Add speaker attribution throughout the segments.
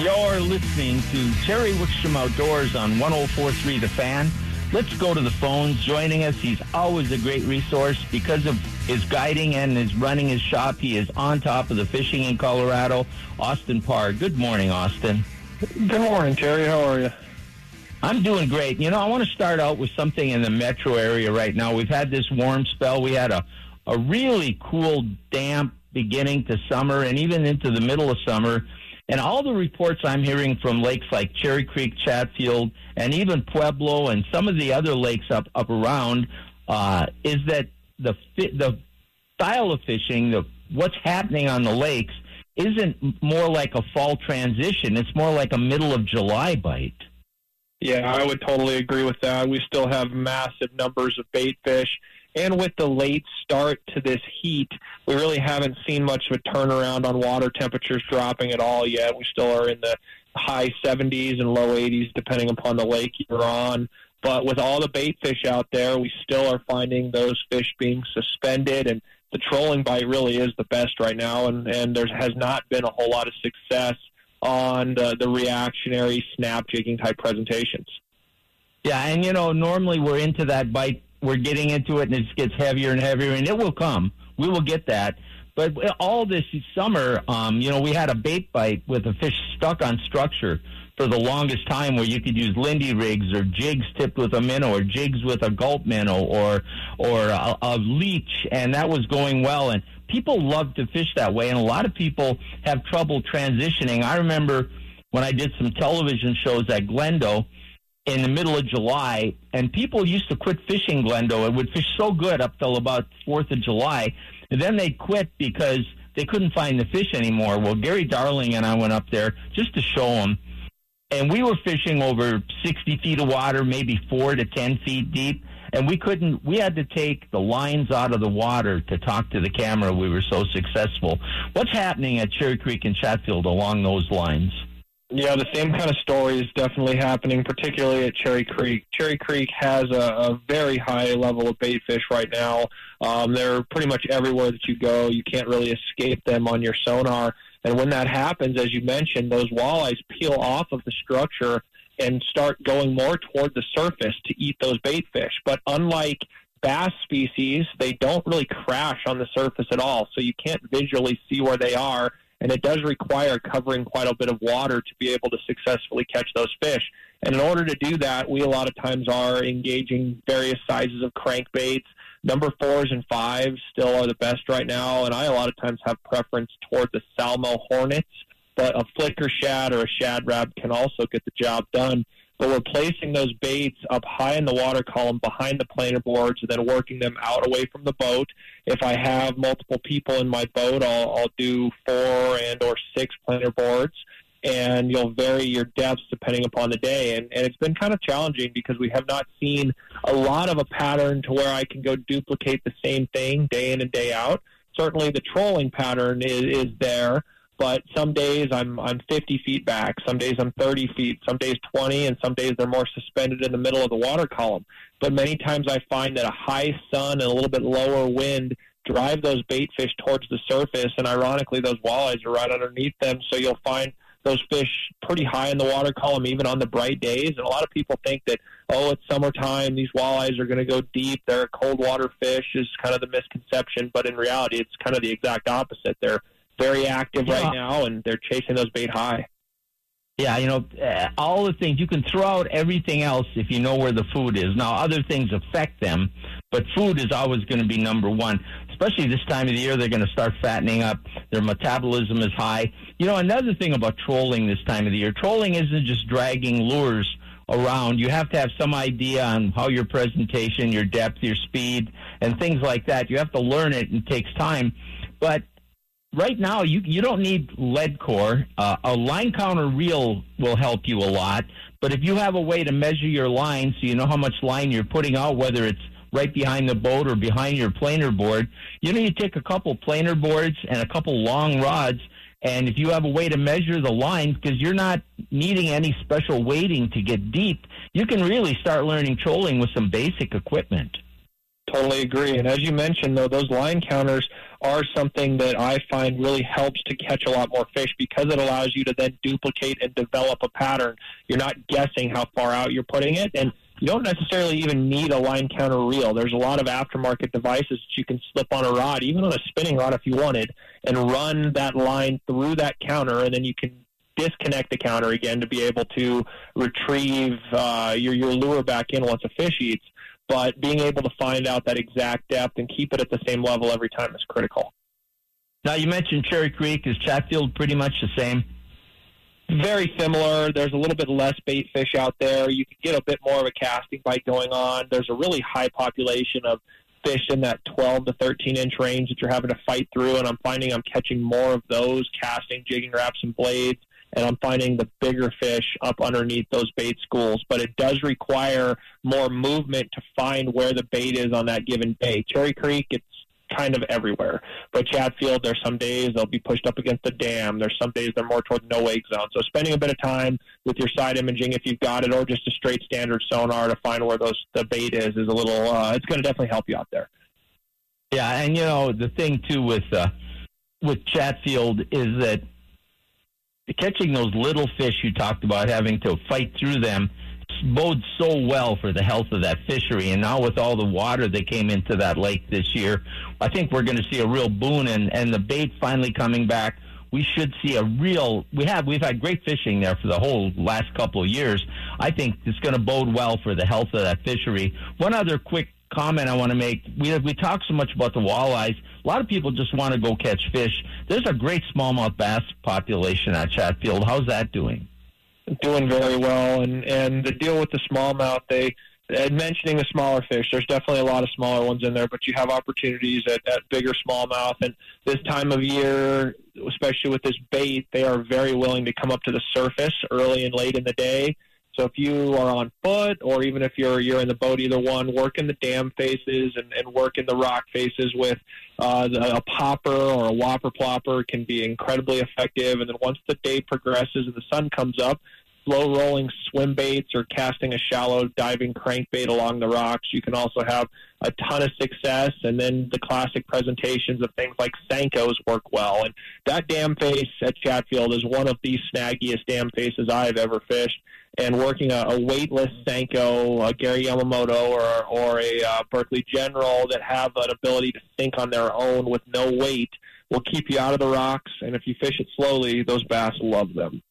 Speaker 1: You're listening to Terry Wickstrom Outdoors on 1043 The Fan. Let's go to the phones. Joining us, he's always a great resource because of his guiding and his running his shop. He is on top of the fishing in Colorado. Austin Parr. Good morning, Austin.
Speaker 2: Good morning, Terry. How are you?
Speaker 1: I'm doing great. You know, I want to start out with something in the metro area right now. We've had this warm spell. We had a, a really cool, damp beginning to summer and even into the middle of summer. And all the reports I'm hearing from lakes like Cherry Creek, Chatfield, and even Pueblo and some of the other lakes up up around uh, is that the the style of fishing, the what's happening on the lakes, isn't more like a fall transition. It's more like a middle of July bite.
Speaker 2: Yeah, I would totally agree with that. We still have massive numbers of bait fish and with the late start to this heat, we really haven't seen much of a turnaround on water temperatures dropping at all yet. We still are in the high 70s and low 80s, depending upon the lake you're on. But with all the bait fish out there, we still are finding those fish being suspended, and the trolling bite really is the best right now. And, and there has not been a whole lot of success on the, the reactionary snap jigging type presentations.
Speaker 1: Yeah, and you know, normally we're into that bite we're getting into it and it gets heavier and heavier, and it will come. We will get that. But all this summer, um, you know, we had a bait bite with a fish stuck on structure for the longest time where you could use Lindy rigs or jigs tipped with a minnow or jigs with a gulp minnow or or a, a leech and that was going well and people love to fish that way and a lot of people have trouble transitioning. I remember when I did some television shows at Glendo in the middle of July, and people used to quit fishing Glendo. It would fish so good up till about Fourth of July, and then they quit because they couldn't find the fish anymore. Well, Gary Darling and I went up there just to show them, and we were fishing over sixty feet of water, maybe four to ten feet deep, and we couldn't. We had to take the lines out of the water to talk to the camera. We were so successful. What's happening at Cherry Creek and Chatfield along those lines?
Speaker 2: Yeah, the same kind of story is definitely happening, particularly at Cherry Creek. Cherry Creek has a, a very high level of bait fish right now. Um, they're pretty much everywhere that you go. You can't really escape them on your sonar. And when that happens, as you mentioned, those walleyes peel off of the structure and start going more toward the surface to eat those bait fish. But unlike bass species, they don't really crash on the surface at all. So you can't visually see where they are and it does require covering quite a bit of water to be able to successfully catch those fish. And in order to do that, we a lot of times are engaging various sizes of crankbaits. Number fours and fives still are the best right now, and I a lot of times have preference toward the Salmo Hornets, but a flicker shad or a Shad Rap can also get the job done but we're placing those baits up high in the water column behind the planer boards and then working them out away from the boat. If I have multiple people in my boat, I'll, I'll do four and or six planer boards and you'll vary your depths depending upon the day. And, and it's been kind of challenging because we have not seen a lot of a pattern to where I can go duplicate the same thing day in and day out. Certainly the trolling pattern is, is there, but some days I'm I'm 50 feet back, some days I'm 30 feet, some days 20, and some days they're more suspended in the middle of the water column. But many times I find that a high sun and a little bit lower wind drive those bait fish towards the surface, and ironically, those walleyes are right underneath them. So you'll find those fish pretty high in the water column, even on the bright days. And a lot of people think that, oh, it's summertime, these walleyes are going to go deep. They're a cold water fish, is kind of the misconception. But in reality, it's kind of the exact opposite. They're very active yeah. right now, and they're chasing those bait high.
Speaker 1: Yeah, you know, uh, all the things you can throw out everything else if you know where the food is. Now, other things affect them, but food is always going to be number one. Especially this time of the year, they're going to start fattening up. Their metabolism is high. You know, another thing about trolling this time of the year, trolling isn't just dragging lures around. You have to have some idea on how your presentation, your depth, your speed, and things like that. You have to learn it, and it takes time. But right now you you don't need lead core. Uh, a line counter reel will help you a lot, but if you have a way to measure your line so you know how much line you're putting out, whether it's right behind the boat or behind your planer board, you know you take a couple planer boards and a couple long rods. And if you have a way to measure the line, because you're not needing any special weighting to get deep, you can really start learning trolling with some basic equipment.
Speaker 2: Totally agree. And as you mentioned, though, those line counters are something that I find really helps to catch a lot more fish because it allows you to then duplicate and develop a pattern. You're not guessing how far out you're putting it, and you don't necessarily even need a line counter reel. There's a lot of aftermarket devices that you can slip on a rod, even on a spinning rod if you wanted, and run that line through that counter, and then you can disconnect the counter again to be able to retrieve uh, your your lure back in once a fish eats. But being able to find out that exact depth and keep it at the same level every time is critical.
Speaker 1: Now you mentioned Cherry Creek. Is Chatfield pretty much the same?
Speaker 2: Very similar. There's a little bit less bait fish out there. You can get a bit more of a casting bite going on. There's a really high population of fish in that 12 to 13 inch range that you're having to fight through, and I'm finding I'm catching more of those casting, jigging Raps and blades and I'm finding the bigger fish up underneath those bait schools. But it does require more movement to find where the bait is on that given day. Cherry Creek, it's kind of everywhere. But Chatfield, there's some days they'll be pushed up against the dam. There's some days they're more toward no wake zone. So spending a bit of time with your side imaging, if you've got it, or just a straight standard sonar to find where those the bait is, is a little. Uh, it's going to definitely help you out there.
Speaker 1: Yeah, and you know the thing too with uh, with Chatfield is that catching those little fish you talked about, having to fight through them, bodes so well for the health of that fishery. And now with all the water that came into that lake this year, I think we're going to see a real boon. And, and the bait finally coming back, we should see a real. We have we've had great fishing there for the whole last couple of years. I think it's going to bode well for the health of that fishery. One other quick comment I want to make. We we talk so much about the walleyes. A lot of people just want to go catch fish. There's a great smallmouth bass population at Chatfield. How's that doing?
Speaker 2: Doing very well, and and the deal with the smallmouth, they and mentioning the smaller fish, there's definitely a lot of smaller ones in there, but you have opportunities at, at bigger smallmouth. And this time of year, especially with this bait, they are very willing to come up to the surface early and late in the day so if you are on foot, or even if you're you're in the boat, either one, work in the dam faces and, and work in the rock faces with uh, the, a popper or a whopper plopper can be incredibly effective. And then once the day progresses and the sun comes up, slow rolling swim baits or casting a shallow diving crankbait along the rocks. You can also have a ton of success. And then the classic presentations of things like Senkos work well. And that dam face at Chatfield is one of the snaggiest dam faces I've ever fished and working a, a weightless Senko, a Gary Yamamoto, or or a uh, Berkley General that have an ability to sink on their own with no weight will keep you out of the rocks. And if you fish it slowly, those bass love them.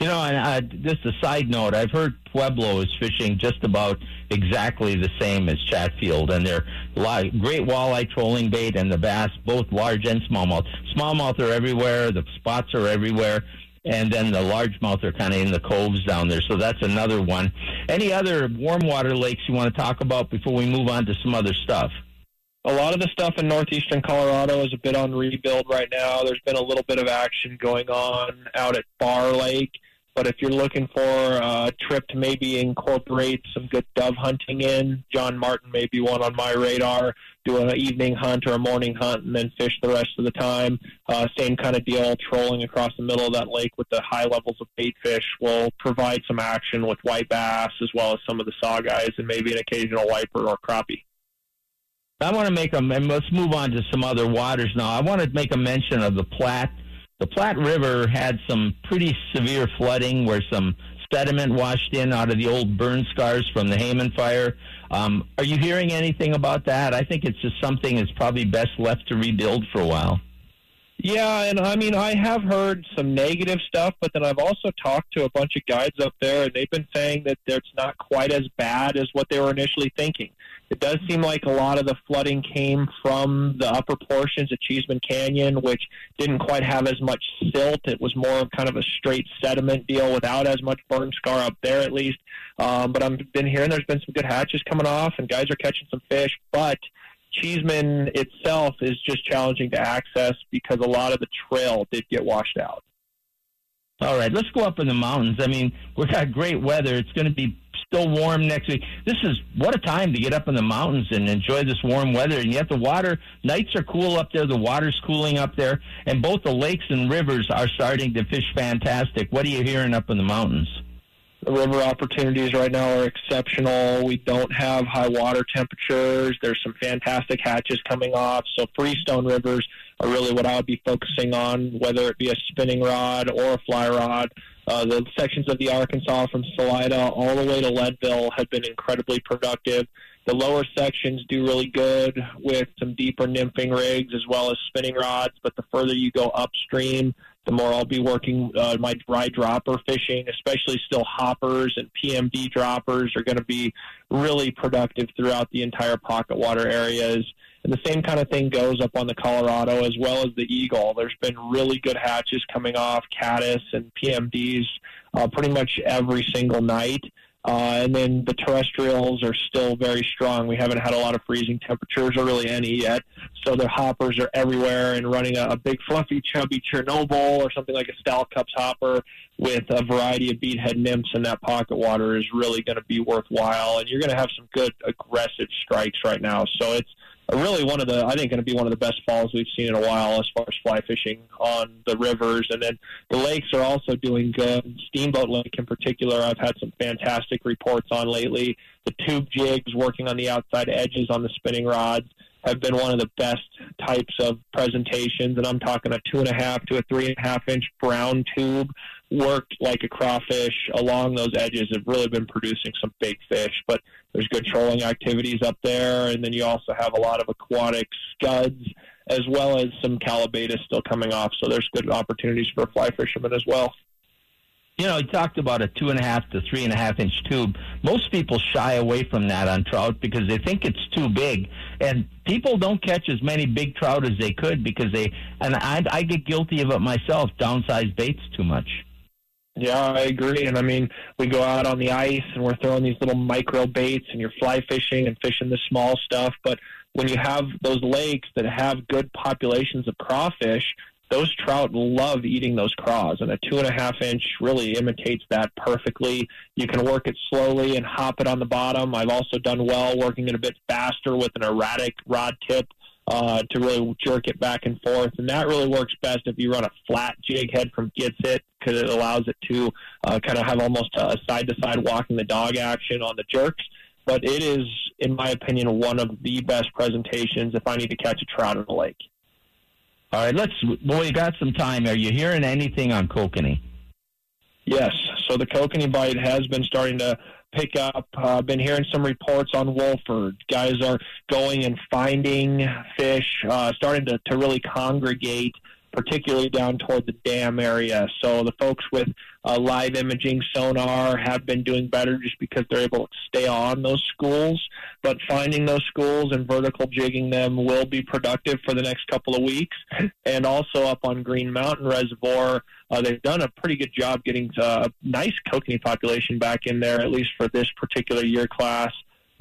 Speaker 1: You know, and uh, just a side note, I've heard Pueblo is fishing just about exactly the same as Chatfield, and they're great walleye trolling bait and the bass, both large and smallmouth. Smallmouth are everywhere. The spots are everywhere and then the largemouth are kind of in the coves down there. So that's another one. Any other warm water lakes you want to talk about before we move on to some other stuff?
Speaker 2: A lot of the stuff in northeastern Colorado is a bit on rebuild right now. There's been a little bit of action going on out at Barr Lake. But if you're looking for a trip to maybe incorporate some good dove hunting in, John Martin may be one on my radar. Do an evening hunt or a morning hunt and then fish the rest of the time. Uh, same kind of deal, trolling across the middle of that lake with the high levels of bait fish will provide some action with white bass as well as some of the saugeyes and maybe an occasional wiper or crappie.
Speaker 1: I want to make a, and let's move on to some other waters now. I want to make a mention of the Platte the Platte River had some pretty severe flooding where some sediment washed in out of the old burn scars from the Hayman fire. Um, are you hearing anything about that? I think it's just something that's probably best left to rebuild for a while.
Speaker 2: Yeah, and I mean, I have heard some negative stuff, but then I've also talked to a bunch of guides up there, and they've been saying that it's not quite as bad as what they were initially thinking. It does seem like a lot of the flooding came from the upper portions of Cheeseman Canyon, which didn't quite have as much silt. It was more of kind of a straight sediment deal without as much burn scar up there, at least. Um, but I've been hearing there's been some good hatches coming off, and guys are catching some fish, but Cheeseman itself is just challenging to access because a lot of the trail did get washed out.
Speaker 1: All right, let's go up in the mountains. I mean, we've got great weather. It's going to be still warm next week. This is what a time to get up in the mountains and enjoy this warm weather. And yet the water nights are cool up there. The water's cooling up there, and both the lakes and rivers are starting to fish fantastic. What are you hearing up in the mountains?
Speaker 2: The river opportunities right now are exceptional. We don't have high water temperatures. There's some fantastic hatches coming off. So freestone rivers are really what I would be focusing on, whether it be a spinning rod or a fly rod. Uh, the sections of the Arkansas from Salida all the way to Leadville have been incredibly productive. The lower sections do really good with some deeper nymphing rigs as well as spinning rods, but the further you go upstream, the more I'll be working uh, my dry dropper fishing, especially still hoppers and PMD droppers are going to be really productive throughout the entire pocket water areas. And the same kind of thing goes up on the Colorado as well as the Eagle. There's been really good hatches coming off caddis and PMDs uh, pretty much every single night. Uh, and then the terrestrials are still very strong. We haven't had a lot of freezing temperatures or really any yet. So the hoppers are everywhere and running a, a big fluffy chubby Chernobyl or something like a Stalcup's hopper with a variety of beadhead nymphs in that pocket water is really going to be worthwhile. And you're going to have some good aggressive strikes right now. So it's really one of the I think going to be one of the best falls we've seen in a while as far as fly fishing on the rivers, and then the lakes are also doing good. Steamboat Lake in particular, I've had some fantastic reports on lately. The tube jigs working on the outside edges on the spinning rods have been one of the best types of presentations, and I'm talking a two and a half to a three and a half inch brown tube worked like a crawfish along those edges have really been producing some big fish. But there's good trolling activities up there, and then you also have a lot of aquatic scuds as well as some callibaetis still coming off. So there's good opportunities for fly fishermen as well.
Speaker 1: You know, he talked about a two and a half to three and a half inch tube. Most people shy away from that on trout because they think it's too big, and people don't catch as many big trout as they could because they. And I, I get guilty of it myself. Downsize baits too much.
Speaker 2: Yeah, I agree. And I mean, we go out on the ice and we're throwing these little micro baits and you're fly fishing and fishing the small stuff. But when you have those lakes that have good populations of crawfish, those trout love eating those craws. And a two and a half inch really imitates that perfectly. You can work it slowly and hop it on the bottom. I've also done well working it a bit faster with an erratic rod tip uh, to really jerk it back and forth. And that really works best if you run a flat jig head from Gitzit because it allows it to uh, kind of have almost a side to side walking the dog action on the jerks. But it is, in my opinion, one of the best presentations if I need to catch a trout in the lake.
Speaker 1: All right, let's. Well, we got some time. Are you hearing anything on kokanee?
Speaker 2: Yes. So the kokanee bite has been starting to pick up. I've uh, been hearing some reports on Wolford. Guys are going and finding fish, uh, starting to, to really congregate, particularly down toward the dam area. So the folks with uh, live imaging sonar have been doing better just because they're able to stay on those schools. But finding those schools and vertical jigging them will be productive for the next couple of weeks. And also up on Green Mountain Reservoir, uh, they've done a pretty good job getting uh, a nice kokanee population back in there, at least for this particular year class.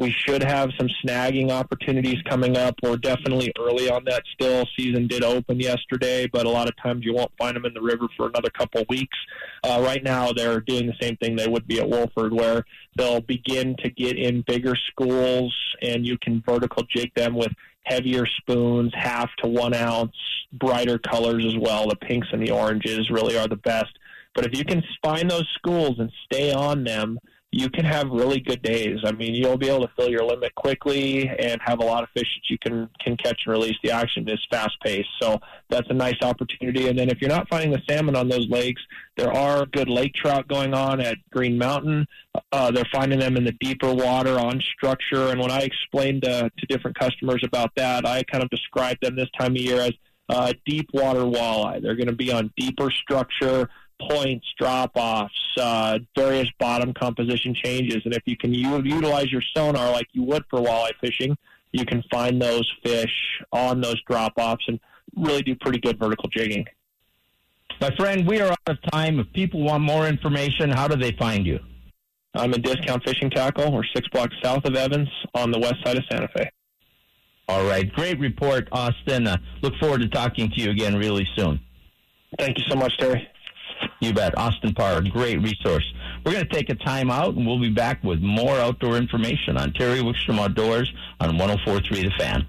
Speaker 2: We should have some snagging opportunities coming up. We're definitely early on that still. Season did open yesterday, but a lot of times you won't find them in the river for another couple of weeks. Uh, right now, they're doing the same thing they would be at Wolford, where they'll begin to get in bigger schools, and you can vertical jig them with heavier spoons, half to one ounce, brighter colors as well. The pinks and the oranges really are the best. But if you can find those schools and stay on them, you can have really good days. I mean, you'll be able to fill your limit quickly and have a lot of fish that you can can catch and release. The action is fast paced, so that's a nice opportunity. And then if you're not finding the salmon on those lakes, there are good lake trout going on at Green Mountain. Uh, they're finding them in the deeper water on structure. And when I explained to, to different customers about that, I kind of described them this time of year as uh, deep water walleye. They're going to be on deeper structure points, drop offs, uh, various bottom composition changes. And if you can u- utilize your sonar like you would for walleye fishing, you can find those fish on those drop offs and really do pretty good vertical jigging.
Speaker 1: My friend, we are out of time. If people want more information, how do they find you?
Speaker 2: I'm a discount fishing tackle. We're six blocks south of Evans on the west side of Santa Fe.
Speaker 1: All right. Great report, Austin. Uh, look forward to talking to you again really soon.
Speaker 2: Thank you so much, Terry.
Speaker 1: You bet. Austin Parr, great resource. We're going to take a time out and we'll be back with more outdoor information on Terry Wickstrom Outdoors on 1043 The Fan.